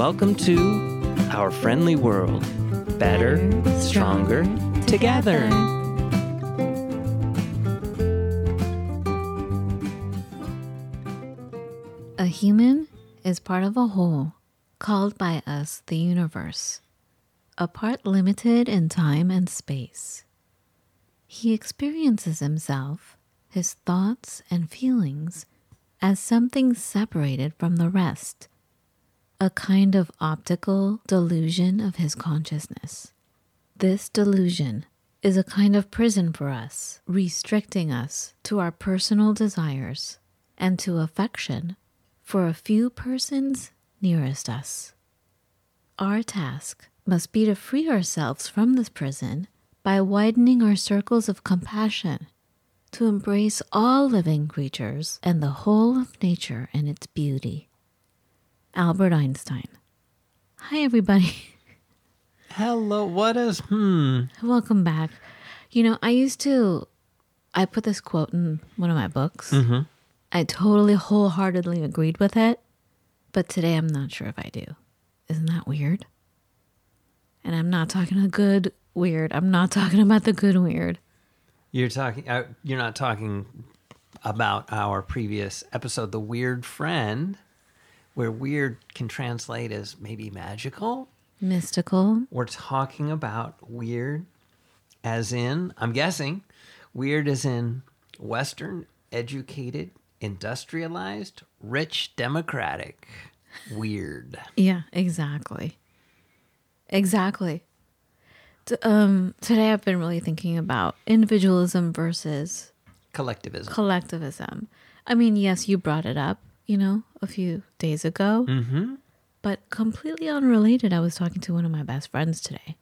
Welcome to our friendly world. Better, stronger, together. A human is part of a whole called by us the universe, a part limited in time and space. He experiences himself, his thoughts and feelings, as something separated from the rest, a kind of optical delusion of his consciousness. This delusion is a kind of prison for us, restricting us to our personal desires and to affection for a few persons nearest us. Our task must be to free ourselves from this prison by widening our circles of compassion, to embrace all living creatures and the whole of nature and its beauty. Albert Einstein. Hi, everybody. Hello, what is, hmm, Welcome back. You know, I used to, I put this quote in one of my books. Mm-hmm. I totally wholeheartedly agreed with it, but today I'm not sure if I do. Isn't that weird? And I'm not talking a good weird. I'm not talking about the good weird. You're talking. Uh, you're not talking about our previous episode, the weird friend, where weird can translate as maybe magical. Mystical. We're talking about weird, as in I'm guessing, weird as in Western, educated, industrialized, rich, democratic, weird. Yeah, exactly. Exactly. T- um, today I've been really thinking about individualism versus Collectivism. collectivism. I mean, yes, you brought it up, you know, a few days ago, mm-hmm. but completely unrelated. I was talking to one of my best friends today,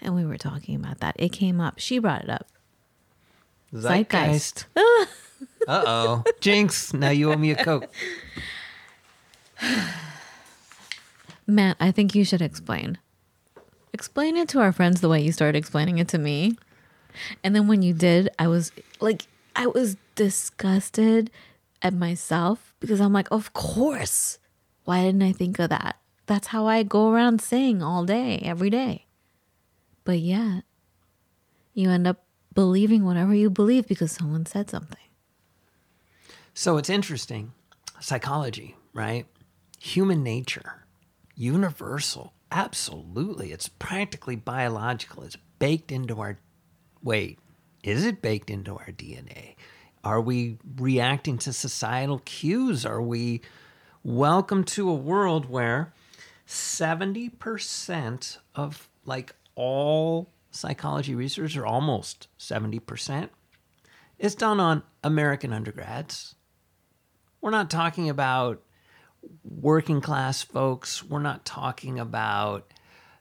and we were talking about that. It came up. She brought it up. Zeitgeist. Uh oh. Jinx. Now you owe me a Coke. Matt, I think you should explain. Explain it to our friends the way you started explaining it to me. And then when you did, I was like, I was disgusted at myself because I'm like, of course. Why didn't I think of that? That's how I go around saying all day, every day. But yet, you end up believing whatever you believe because someone said something. So it's interesting. Psychology, right? Human nature, universal. Absolutely. It's practically biological. It's baked into our. Wait, is it baked into our DNA? Are we reacting to societal cues? Are we welcome to a world where 70% of like all psychology research, or almost 70%, is done on American undergrads? We're not talking about working class folks. We're not talking about,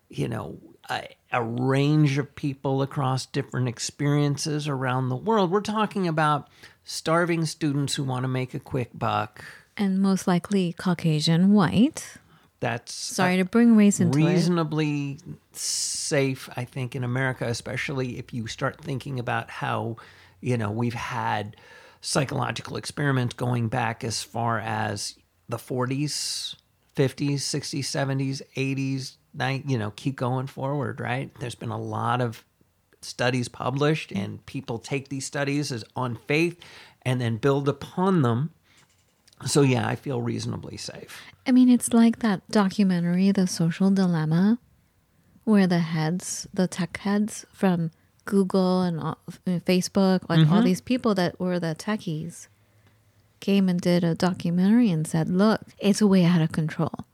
you know, a, a, range of people across different experiences around the world. We're talking about starving students who want to make a quick buck. And most likely Caucasian white. That's uh, sorry to bring race into reasonably it. safe, I think, in America, especially if you start thinking about how, you know, we've had psychological experiments going back as far as the 40s, 50s, 60s, 70s, 80s, you know, keep going forward, right? There's been a lot of studies published, and people take these studies as on faith and then build upon them. So, yeah, I feel reasonably safe. I mean, it's like that documentary, The Social Dilemma, where the heads, the tech heads from Google and all, Facebook, like mm-hmm. all these people that were the techies, came and did a documentary and said, look, it's way out of control.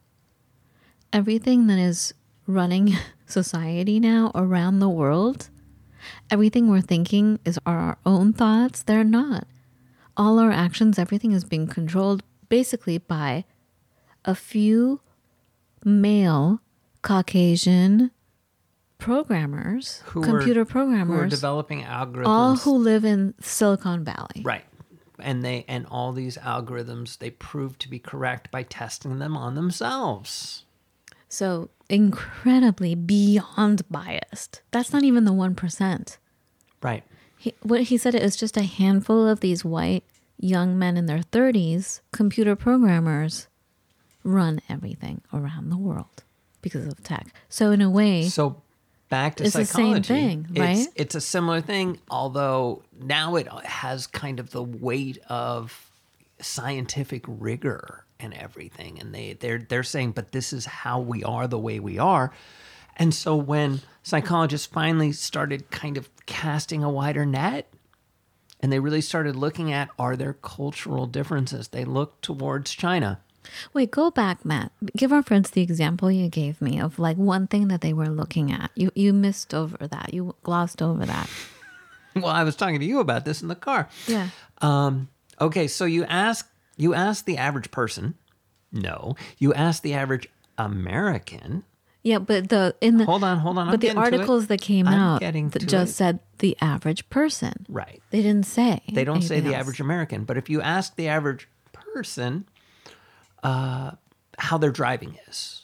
Everything that is running society now around the world, everything we're thinking is our own thoughts. They're not. All our actions, everything is being controlled basically by a few male Caucasian programmers, Who are- computer programmers Who are developing algorithms. all who live in Silicon Valley. Right. And they and all these algorithms they prove to be correct by testing them on themselves. So incredibly beyond biased. That's not even the 1%. Right. He, what he said it was just a handful of these white young men in their 30s, computer programmers, run everything around the world because of tech. So in a way, So back to It's the same psychology. thing, It's, right? it's a similar thing, although now it has kind of the weight of scientific rigor and everything. And they they're they're saying, but this is how we are the way we are. And so when psychologists finally started kind of casting a wider net and they really started looking at are there cultural differences, they looked towards China. wait, go back, Matt. Give our friends the example you gave me of like one thing that they were looking at. You you missed over that. You glossed over that. Well, I was talking to you about this in the car. Yeah. Um, okay, so you ask you ask the average person. No, you ask the average American. Yeah, but the in the Hold on, hold on. I'm but the to it. articles that came I'm out that just it. said the average person. right. They didn't say. They don't say the else. average American, but if you ask the average person uh, how their driving is,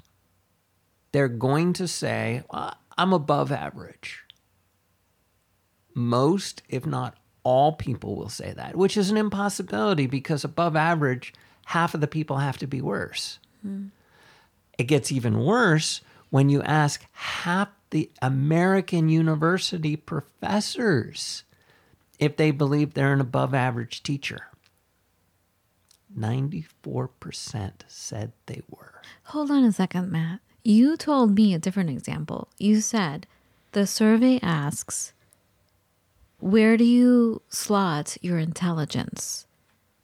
they're going to say, well, "I'm above average." Most, if not all, people will say that, which is an impossibility because above average, half of the people have to be worse. It gets even worse when you ask half the American university professors if they believe they're an above average teacher. 94% said they were. Hold on a second, Matt. You told me a different example. You said the survey asks, Where do you slot your intelligence?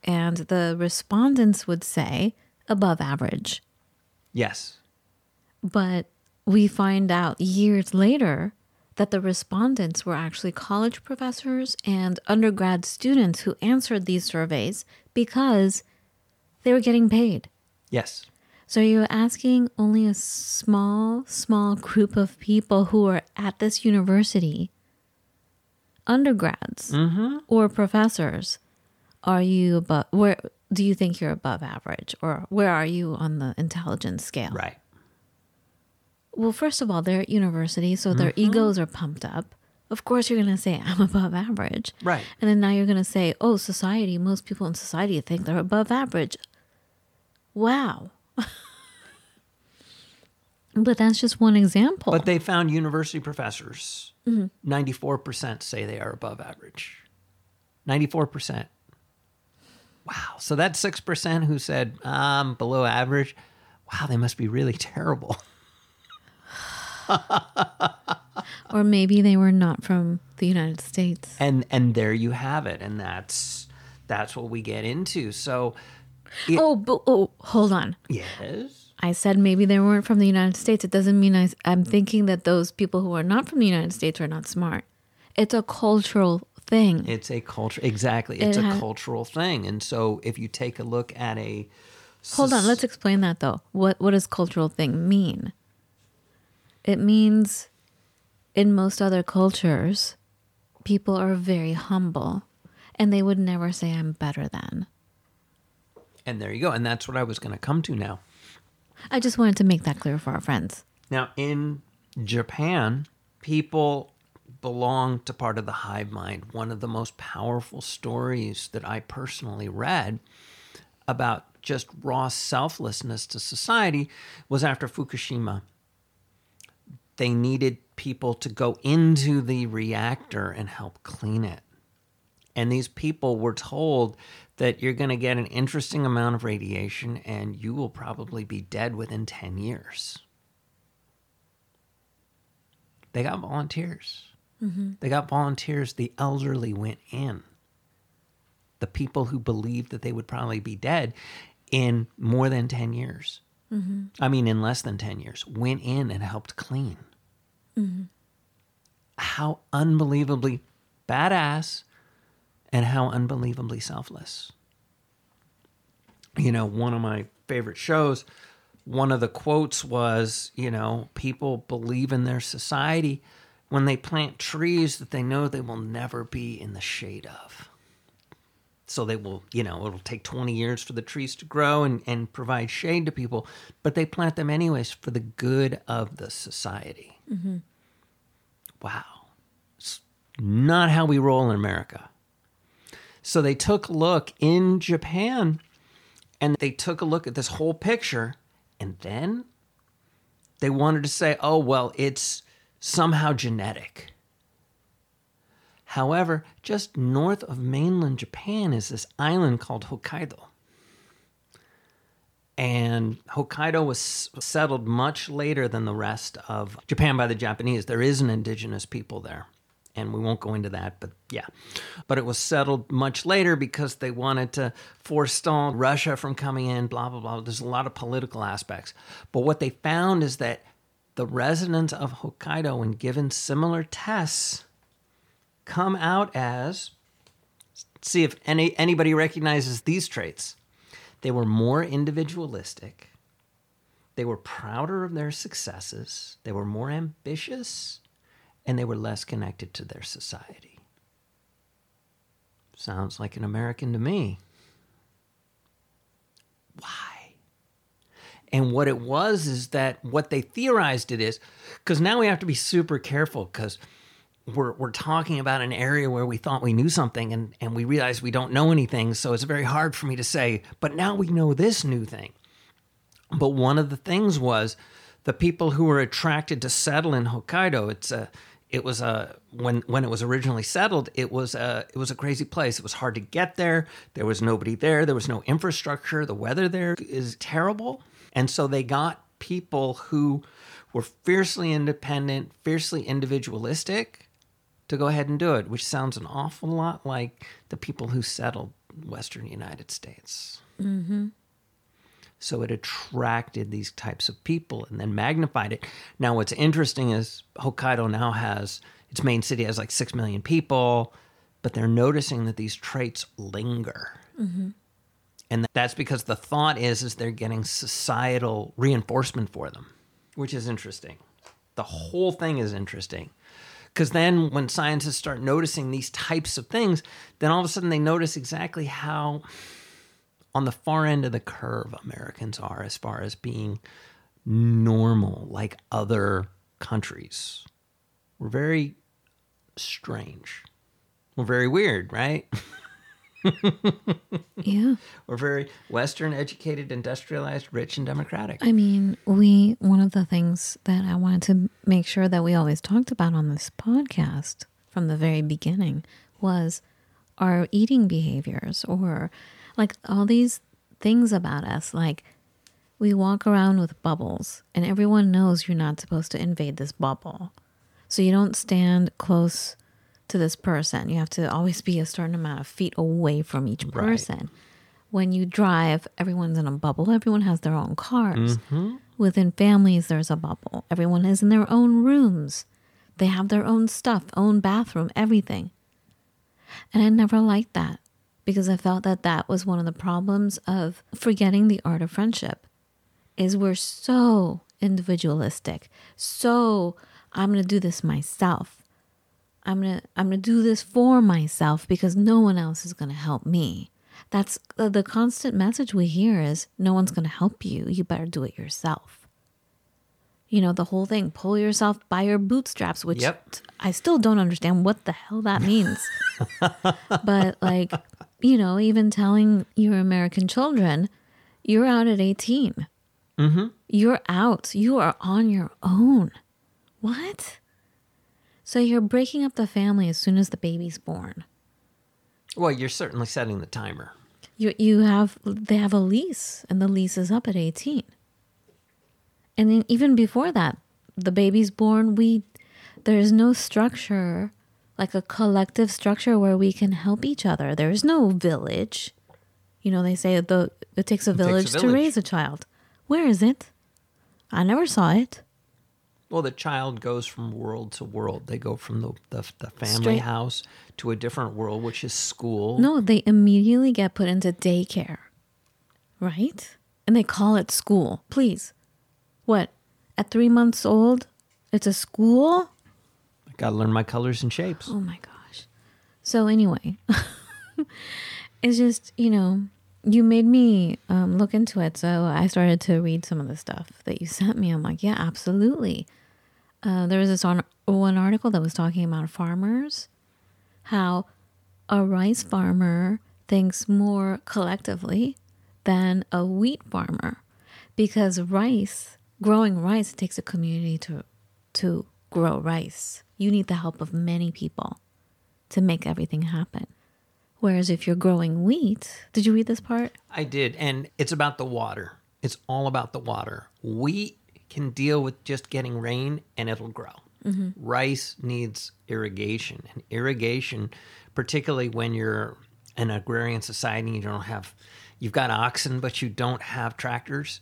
And the respondents would say, above average. Yes. But we find out years later that the respondents were actually college professors and undergrad students who answered these surveys because they were getting paid. Yes. So you're asking only a small, small group of people who are at this university, undergrads mm-hmm. or professors, are you above? Where do you think you're above average, or where are you on the intelligence scale? Right. Well, first of all, they're at university, so their mm-hmm. egos are pumped up. Of course, you're going to say, I'm above average. Right. And then now you're going to say, oh, society, most people in society think they're above average. Wow. but that's just one example. But they found university professors, 94% say they are above average. 94%. Wow. So that 6% who said, I'm below average, wow, they must be really terrible. or maybe they were not from the United States. And and there you have it. And that's that's what we get into. So It- oh, but, oh, hold on. yes. I said maybe they weren't from the United States. It doesn't mean I, I'm thinking that those people who are not from the United States are not smart. It's a cultural thing. It's a culture exactly. It's It a cultural thing. And so if you take a look at a Hold on, let's explain that though. What what does cultural thing mean? It means in most other cultures, people are very humble and they would never say I'm better than. and there you go. And that's what I was going to come to now. I just wanted to make that clear for our friends. Now, in Japan, people belong to part of the hive mind. One of the most powerful stories that I personally read about just raw selflessness to society was after Fukushima. They needed people to go into the reactor and help clean it. And these people were told that you're going to get an interesting amount of radiation and you will probably be dead within 10 years. They got volunteers. Mm-hmm. They got volunteers. The elderly went in. The people who believed that they would probably be dead in more than 10 years. Mm-hmm. I mean, in less than 10 years, went in and helped clean. Mm-hmm. How unbelievably badass and how unbelievably selfless. You know, one of my favorite shows one of the quotes was, you know, people believe in their society when they plant trees that they know they will never be in the shade of. So they will, you know, it'll take 20 years for the trees to grow and, and provide shade to people, but they plant them anyways for the good of the society. Mm-hmm. Wow. It's not how we roll in America. So they took a look in Japan and they took a look at this whole picture and then they wanted to say, oh, well, it's somehow genetic. However, just north of mainland Japan is this island called Hokkaido. And Hokkaido was settled much later than the rest of Japan by the Japanese. There is an indigenous people there. And we won't go into that, but yeah. But it was settled much later because they wanted to forestall Russia from coming in, blah, blah, blah. There's a lot of political aspects. But what they found is that the residents of Hokkaido, when given similar tests, come out as see if any anybody recognizes these traits. They were more individualistic. They were prouder of their successes. They were more ambitious and they were less connected to their society. Sounds like an American to me. Why? And what it was is that what they theorized it is, because now we have to be super careful because we're, we're talking about an area where we thought we knew something and, and we realize we don't know anything. So it's very hard for me to say, but now we know this new thing. But one of the things was the people who were attracted to settle in Hokkaido. It's a, it was a when when it was originally settled. It was a it was a crazy place. It was hard to get there. There was nobody there. There was no infrastructure. The weather there is terrible, and so they got people who were fiercely independent, fiercely individualistic, to go ahead and do it, which sounds an awful lot like the people who settled Western United States. Mm-hmm. So it attracted these types of people and then magnified it. Now, what's interesting is Hokkaido now has its main city has like six million people, but they're noticing that these traits linger. Mm-hmm. And that's because the thought is is they're getting societal reinforcement for them, which is interesting. The whole thing is interesting. Because then when scientists start noticing these types of things, then all of a sudden they notice exactly how on the far end of the curve Americans are as far as being normal like other countries. We're very strange. We're very weird, right? Yeah. We're very Western, educated, industrialized, rich, and democratic. I mean, we, one of the things that I wanted to make sure that we always talked about on this podcast from the very beginning was our eating behaviors or like all these things about us. Like we walk around with bubbles and everyone knows you're not supposed to invade this bubble. So you don't stand close to this person. You have to always be a certain amount of feet away from each Right. person. When you drive, everyone's in a bubble. Everyone has their own cars. Mm-hmm. Within families, there's a bubble. Everyone is in their own rooms. They have their own stuff, own bathroom, everything. And I never liked that because I felt that that was one of the problems of forgetting the art of friendship is we're so individualistic. So I'm going to do this myself. I'm going to I'm going to do this for myself because no one else is going to help me. That's the, the constant message we hear is no one's going to help you. You better do it yourself. You know, the whole thing, pull yourself by your bootstraps, which Yep. I still don't understand what the hell that means. but like, you know, even telling your American children, you're out at 18. Mm-hmm. You're out. You are on your own. What? So you're breaking up the family as soon as the baby's born. Well, you're certainly setting the timer. You you have they have a lease and the lease is up at 18. And then even before that, the baby's born, we there's no structure like a collective structure where we can help each other. There's no village. You know, they say the it takes a village, to village. raise a child. Where is it? I never saw it. Well, the child goes from world to world. They go from the, the, the family Straight- house to a different world, which is school. No, they immediately get put into daycare. Right? and they call it school. Please. What? At three months old, it's a school? I gotta learn my colors and shapes. Oh my gosh. So, anyway, it's just, you know, you made me um, look into it. So, I started to read some of the stuff that you sent me. I'm like, yeah, absolutely. Uh, there was this on, one article that was talking about farmers, how a rice farmer thinks more collectively than a wheat farmer because rice growing rice takes a community to to grow rice you need the help of many people to make everything happen whereas if you're growing wheat did you read this part I did, and it's about the water. It's all about the water. Wheat can deal with just getting rain and it'll grow. Mm-hmm. Rice needs irrigation, and irrigation, particularly when you're an agrarian society, you don't have, you've got oxen, but you don't have tractors.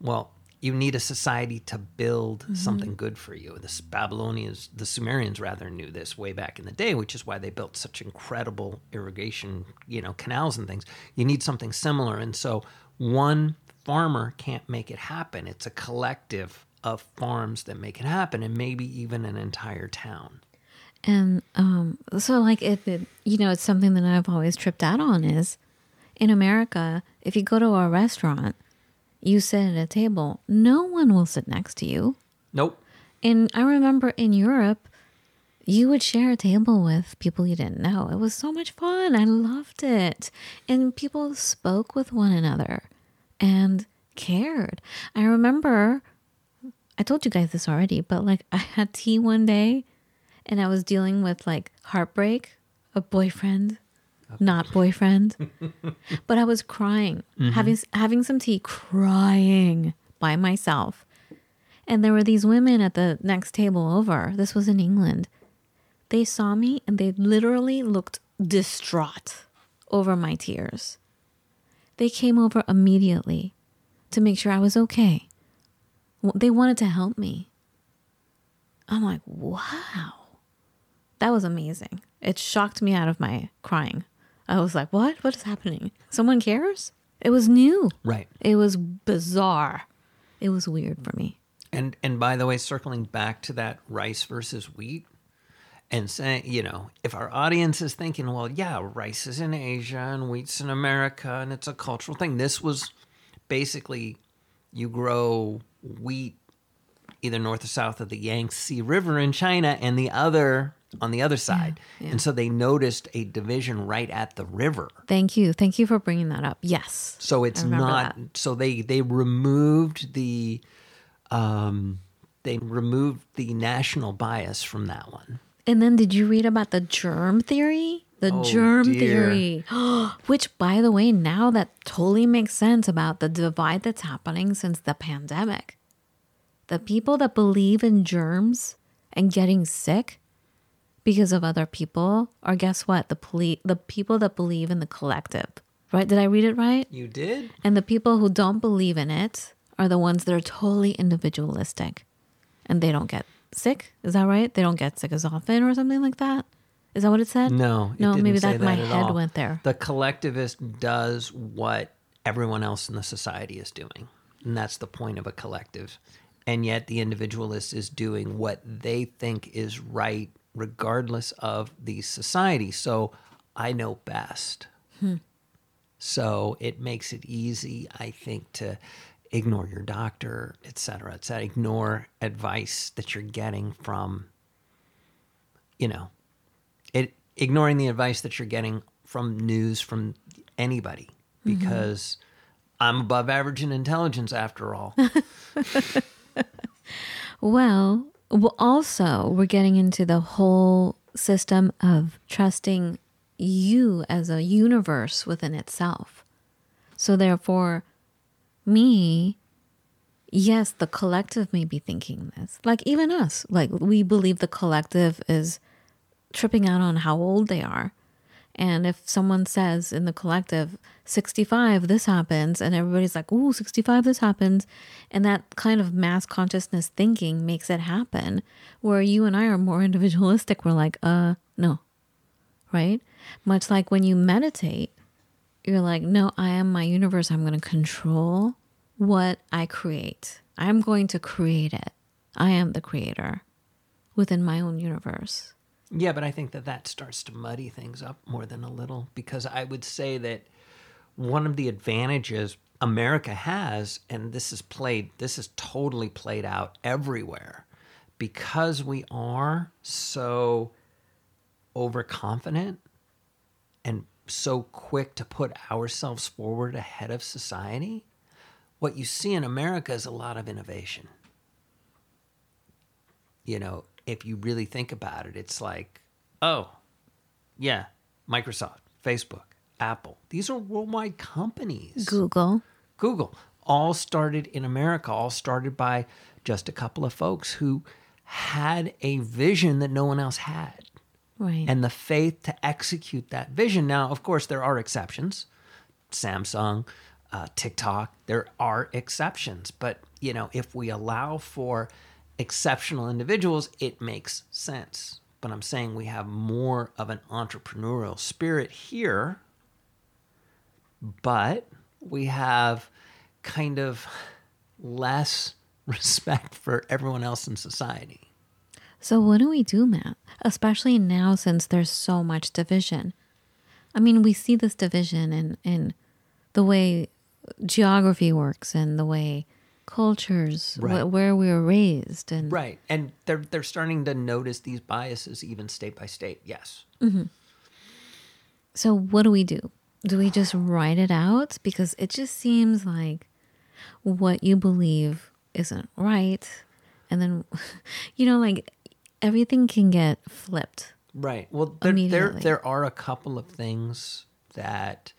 Well, you need a society to build something good for you. The Babylonians, the Sumerians rather knew this way back in the day, which is why they built such incredible irrigation, you know, canals and things. You need something similar. And so one farmer can't make it happen. It's a collective of farms that make it happen and maybe even an entire town. And um, so, like, if it, you know, it's something that I've always tripped out on is in America, if you go to a restaurant, you sit at a table, no one will sit next to you. Nope. And I remember in Europe, you would share a table with people you didn't know. It was so much fun. I loved it. And people spoke with one another and cared. I remember, I told you guys this already, but like I had tea one day and I was dealing with like heartbreak, a boyfriend, not boyfriend. but I was crying, mm-hmm. having having some tea, crying by myself. And there were these women at the next table over. This was in England. They saw me and they literally looked distraught over my tears. They came over immediately to make sure I was okay. They wanted to help me. I'm like, wow. That was amazing. It shocked me out of my crying. I was like, what? What is happening? Someone cares? It was new. Right. It was bizarre. It was weird for me. And and by the way, circling back to that rice versus wheat, and saying, you know, if our audience is thinking, well, yeah, rice is in Asia and wheat's in America, and it's a cultural thing. This was basically you grow wheat either north or south of the Yangtze River in China, and the other on the other side. And so they noticed a division right at the river. Thank you. Thank you for bringing that up. Yes. So it's not. So they they removed the, um, they removed the national bias from that one. And then did you read about the germ theory? The Oh, germ dear. theory. Which, by the way, now that totally makes sense about the divide that's happening since the pandemic. The people that believe in germs and getting sick because of other people or guess what? The poli- the people that believe in the collective. Right? Did I read it right? You did. And the people who don't believe in it are the ones that are totally individualistic and they don't get sick. Is that right? They don't get sick as often or something like that? Is that what it said? No, it No, didn't maybe say that, my head all. went there. The collectivist does what everyone else in the society is doing, and that's the point of a collective. And yet, the individualist is doing what they think is right, regardless of the society. So, I know best. Hmm. So it makes it easy, I think, to ignore your doctor, et cetera, et cetera. Ignore advice that you're getting from, you know, it ignoring the advice that you're getting from news from anybody mm-hmm. because I'm above average in intelligence after all. Well, well, also, we're getting into the whole system of trusting you as a universe within itself. So, therefore, me, yes, the collective may be thinking this. Like, even us, like, we believe the collective is tripping out on how old they are. And if someone says in the collective, 65, this happens, and everybody's like, ooh, 65, this happens. And that kind of mass consciousness thinking makes it happen. Where you and I are more individualistic. We're like, uh, no. Right? Much like when you meditate, you're like, no, I am my universe. I'm going to control what I create. I'm going to create it. I am the creator within my own universe. Yeah, but I think that that starts to muddy things up more than a little because I would say that one of the advantages America has, and this is played, this is totally played out everywhere, because we are so overconfident and so quick to put ourselves forward ahead of society. What you see in America is a lot of innovation. You know, if you really think about it, it's like, oh, yeah, Microsoft, Facebook, Apple. These are worldwide companies. Google. Google all started in America, all started by just a couple of folks who had a vision that no one else had Right. and the faith to execute that vision. Now, of course, there are exceptions. Samsung, uh, TikTok, there are exceptions. But, you know, if we allow for exceptional individuals, it makes sense. But I'm saying we have more of an entrepreneurial spirit here, but we have kind of less respect for everyone else in society. So what do we do, Matt? Especially now since there's so much division. I mean, we see this division in in the way geography works and the way cultures wh- where we were raised and Right. And they're they're starting to notice these biases even state by state. Yes. Mm-hmm. So what do we do? Do we just write it out because it just seems like what you believe isn't right and then you know like everything can get flipped. Right. Well, there, there there are a couple of things that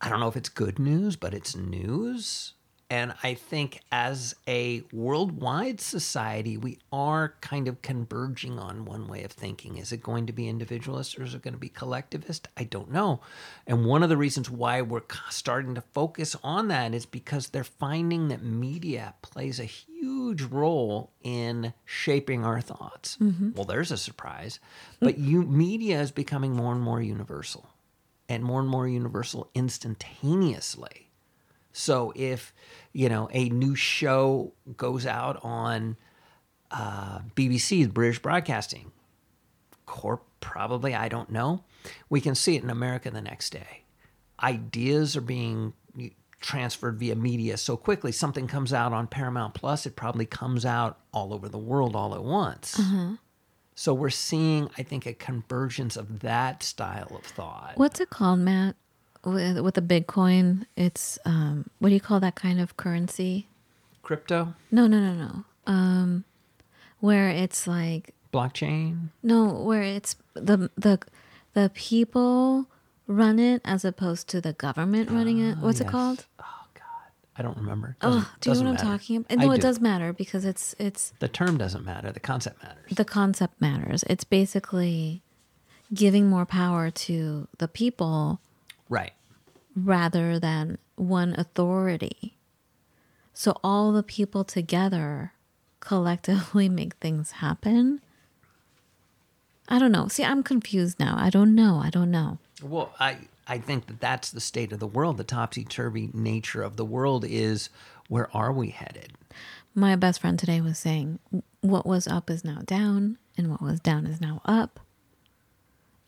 I don't know if it's good news, but it's news. And I think as a worldwide society, we are kind of converging on one way of thinking. Is it going to be individualist or is it going to be collectivist? I don't know. And one of the reasons why we're starting to focus on that is because they're finding that media plays a huge role in shaping our thoughts. Mm-hmm. Well, there's a surprise. But you media is becoming more and more universal and more and more universal instantaneously. So if you know a new show goes out on uh, BBC, British Broadcasting Corp, probably I don't know, we can see it in America the next day. Ideas are being transferred via media so quickly. Something comes out on Paramount Plus, it probably comes out all over the world all at once. So we're seeing, I think, a convergence of that style of thought. What's it called, Matt? With with the Bitcoin, it's um what do you call that kind of currency? Crypto, No, no, no, no. Um where it's like blockchain. no, where it's the the the people run it as opposed to the government running it. What's it called? Oh God, I don't remember. Oh, do you know what I'm talking about? No, it does matter because it's it's The term doesn't matter. The concept matters. the concept matters. It's basically giving more power to the people Right. Rather than one authority. So all the people together collectively make things happen. I don't know. See, I'm confused now. I don't know. I don't know. Well, I I think that that's the state of the world. The topsy turvy nature of the world is where are we headed? My best friend today was saying what was up is now down and what was down is now up.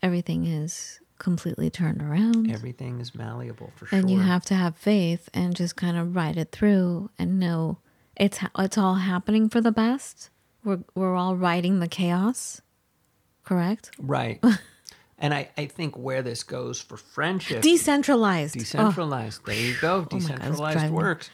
Everything is completely turned around. Everything is malleable for sure. and you have to have faith and just kind of ride it through and know it's it's all happening for the best. We're we're all riding the chaos, correct? right. and I, I think where this goes for friendship Decentralized. Oh, Decentralized. There you go. Oh God, it's Decentralized me- works.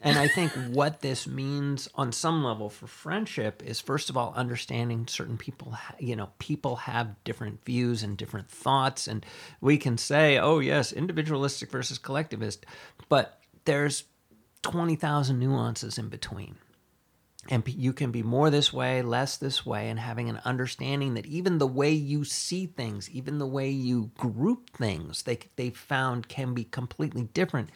And I think what this means on some level for friendship is first of all understanding certain people, you know, people have different views and different thoughts and we can say, "Oh yes, individualistic versus collectivist." But there's 20,000 nuances in between. And you can be more this way, less this way, and having an understanding that even the way you see things, even the way you group things, they they found can be completely different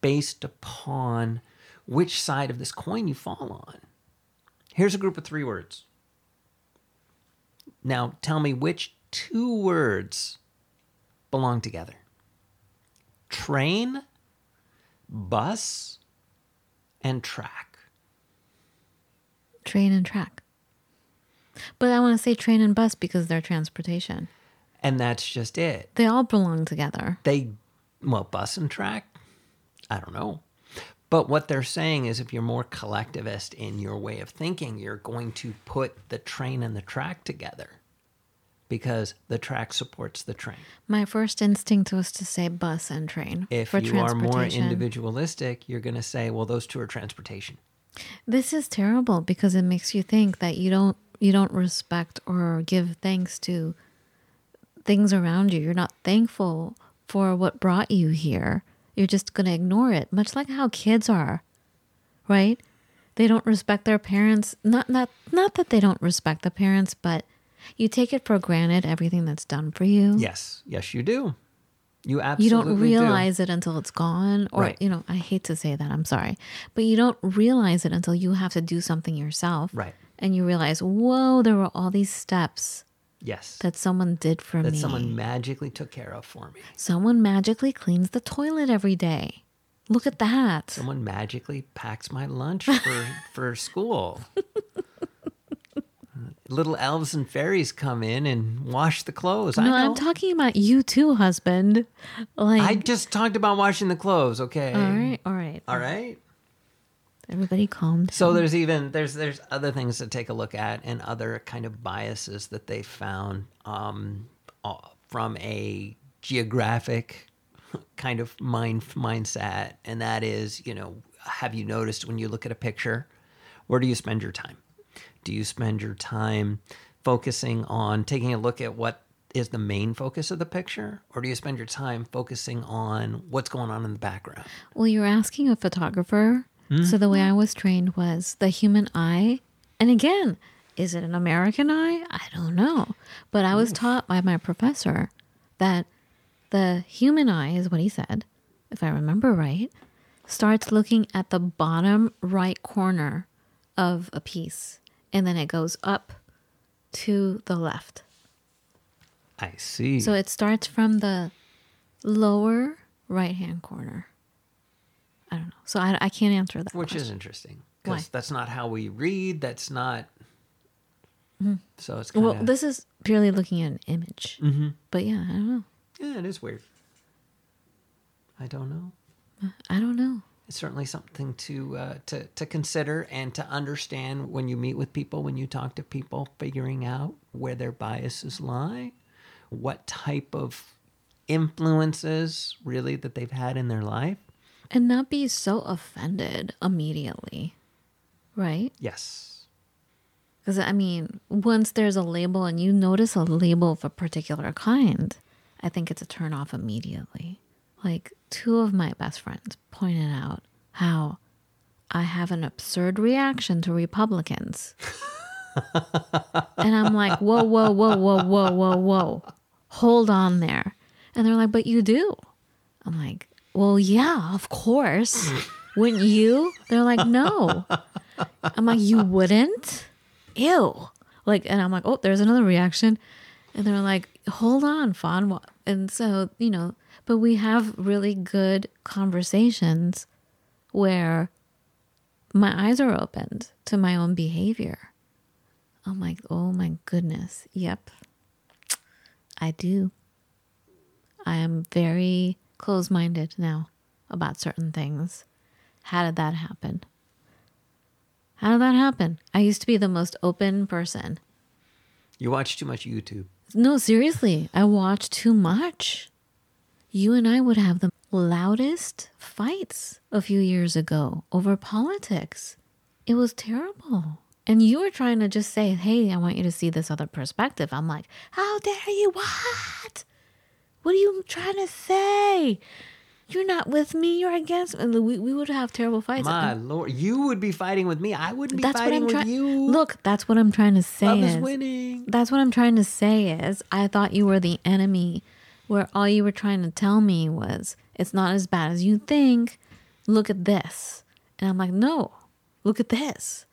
based upon which side of this coin you fall on. Here's a group of three words. Now tell me which two words belong together. Train, bus, and track. Train and track. But I want to say train and bus because they're transportation. And that's just it. They all belong together. They, well, bus and track? I don't know. But what they're saying is if you're more collectivist in your way of thinking, you're going to put the train and the track together because the track supports the train. My first instinct was to say bus and train If for you are more individualistic, you're going to say, well, those two are transportation. This is terrible because it makes you think that you don't you don't respect or give thanks to things around you. You're not thankful for what brought you here. You're just going to ignore it, much like how kids are. Right? They don't respect their parents. Not not not that they don't respect the parents, but you take it for granted everything that's done for you. Yes, yes, you do. You absolutely you don't do. realize it until it's gone or Right. you know i hate to say that i'm sorry but you don't realize it until you have to do something yourself Right. and you realize whoa there were all these steps Yes. that someone did for that me That someone magically took care of for me. someone magically cleans the toilet every day look at that Someone magically packs my lunch for for school. Little elves and fairies come in and wash the clothes. I no know. i'm talking about you too husband like I just talked about washing the clothes. Okay. all right all right All right. Everybody calm So there's even there's there's other things to take a look at and other kind of biases that they found um, from a geographic kind of mind mindset, and that is, you know, have you noticed when you look at a picture, where do you spend your time? Do you spend your time focusing on taking a look at what is the main focus of the picture, or do you spend your time focusing on what's going on in the background? Well, you're asking a photographer. So the way mm-hmm. I was trained was the human eye. And again, is it an American eye? I don't know. But I was taught by my professor that the human eye is what he said, if I remember right, starts looking at the bottom right corner of a piece and then it goes up to the left. I see. So it starts from the lower right hand corner. I don't know. So I, I can't answer that. Which question. is interesting because that's not how we read. That's not. So it's kind Mm-hmm. well, this is purely looking at an image. Mm-hmm. But yeah, I don't know. yeah, it is weird. I don't know. I don't know. It's certainly something to uh, to to consider and to understand when you meet with people, when you talk to people, figuring out where their biases lie, what type of influences really that they've had in their life. And not be so offended immediately. Right? Yes. Because, I mean, once there's a label and you notice a label of a particular kind, I think it's a turn off immediately. Like, two of my best friends pointed out how I have an absurd reaction to Republicans. and I'm like, whoa, whoa, whoa, whoa, whoa, whoa, whoa. Hold on there. And they're like, but you do. I'm like, well, yeah, of course. Wouldn't you? They're like, no. I'm like, you wouldn't? Ew. Like, and I'm like, oh, there's another reaction. And they're like, hold on, Fawn. And so, you know, but we have really good conversations where my eyes are opened to my own behavior. I'm like, oh my goodness. Yep. I do. I am very close minded now about certain things. How did that happen? How did that happen? I used to be the most open person. You watch too much YouTube. No, seriously, I watch too much. You and I would have the loudest fights a few years ago over politics. It was terrible. And you were trying to just say, hey, I want you to see this other perspective. I'm like, how dare you? What? What are you trying to say? You're not with me, you're against me. We, we would have terrible fights. My lord, you would be fighting with me. I wouldn't be that's what fighting I'm with trying. you. Look, that's what I'm trying to say. love is is- winning. that's what I'm trying to say is I thought you were the enemy where all you were trying to tell me was it's not as bad as you think. Look at this. And I'm like, "No. Look at this."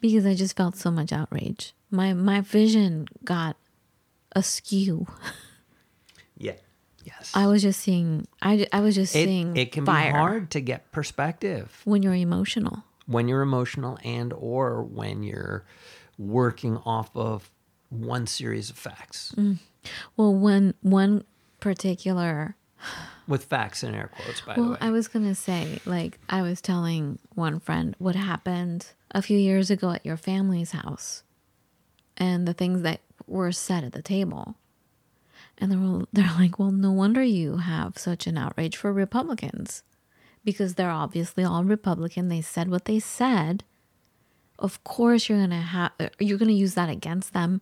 Because I just felt so much outrage. My my vision got askew. Yes. I was just seeing. I I was just it, seeing it can fire be hard to get perspective when you're emotional. when you're emotional and or when you're working off of one series of facts mm. Well, when one particular with facts in air quotes by the way. Well, I was going to say, like, I was telling one friend what happened a few years ago at your family's house and the things that were said at the table. And they're, they're like, well, no wonder you have such an outrage for Republicans because they're obviously all Republican. They said what they said. Of course, you're going to have, uh, you're going to use that against them.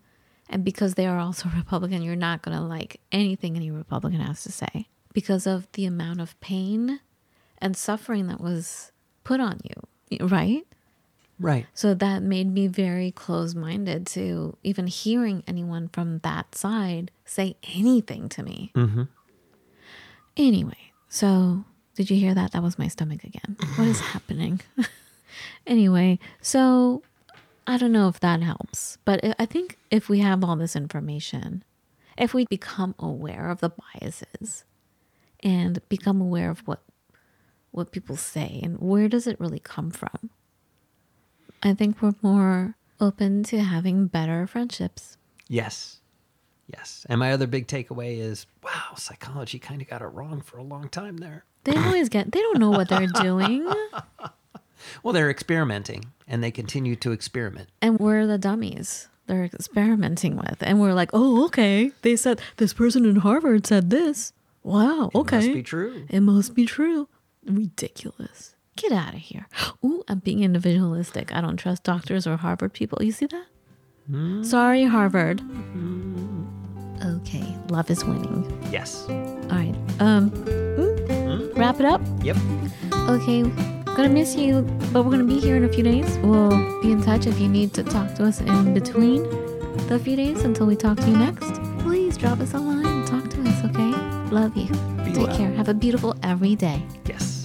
And because they are also Republican, you're not going to like anything any Republican has to say because of the amount of pain and suffering that was put on you, right? Right So that made me very close minded to even hearing anyone from that side say anything to me. mm-hmm. Anyway, so did you hear that? That was my stomach again. What is happening? anyway, so I don't know if that helps, but I- I think if we have all this information, if we become aware of the biases and become aware of what what people say and where does it really come from, I think we're more open to having better friendships. yes. Yes. And my other big takeaway is wow psychology kind of got it wrong for a long time there. They always get they don't know what they're doing. well they're experimenting and they continue to experiment. And we're the dummies they're experimenting with. And we're like oh okay. They said this person in harvard said this. Wow okay It must be true. It must be true. Ridiculous get out of here ooh i'm being individualistic i don't trust doctors or harvard people you see that sorry harvard okay love is winning yes all right um mm, wrap it up yep Okay, gonna miss you, but we're gonna be here in a few days. We'll be in touch if you need to talk to us in between the few days until we talk to you next. Please drop us a line, and talk to us, okay? Love you. Be Take well. care. Have a beautiful every day. yes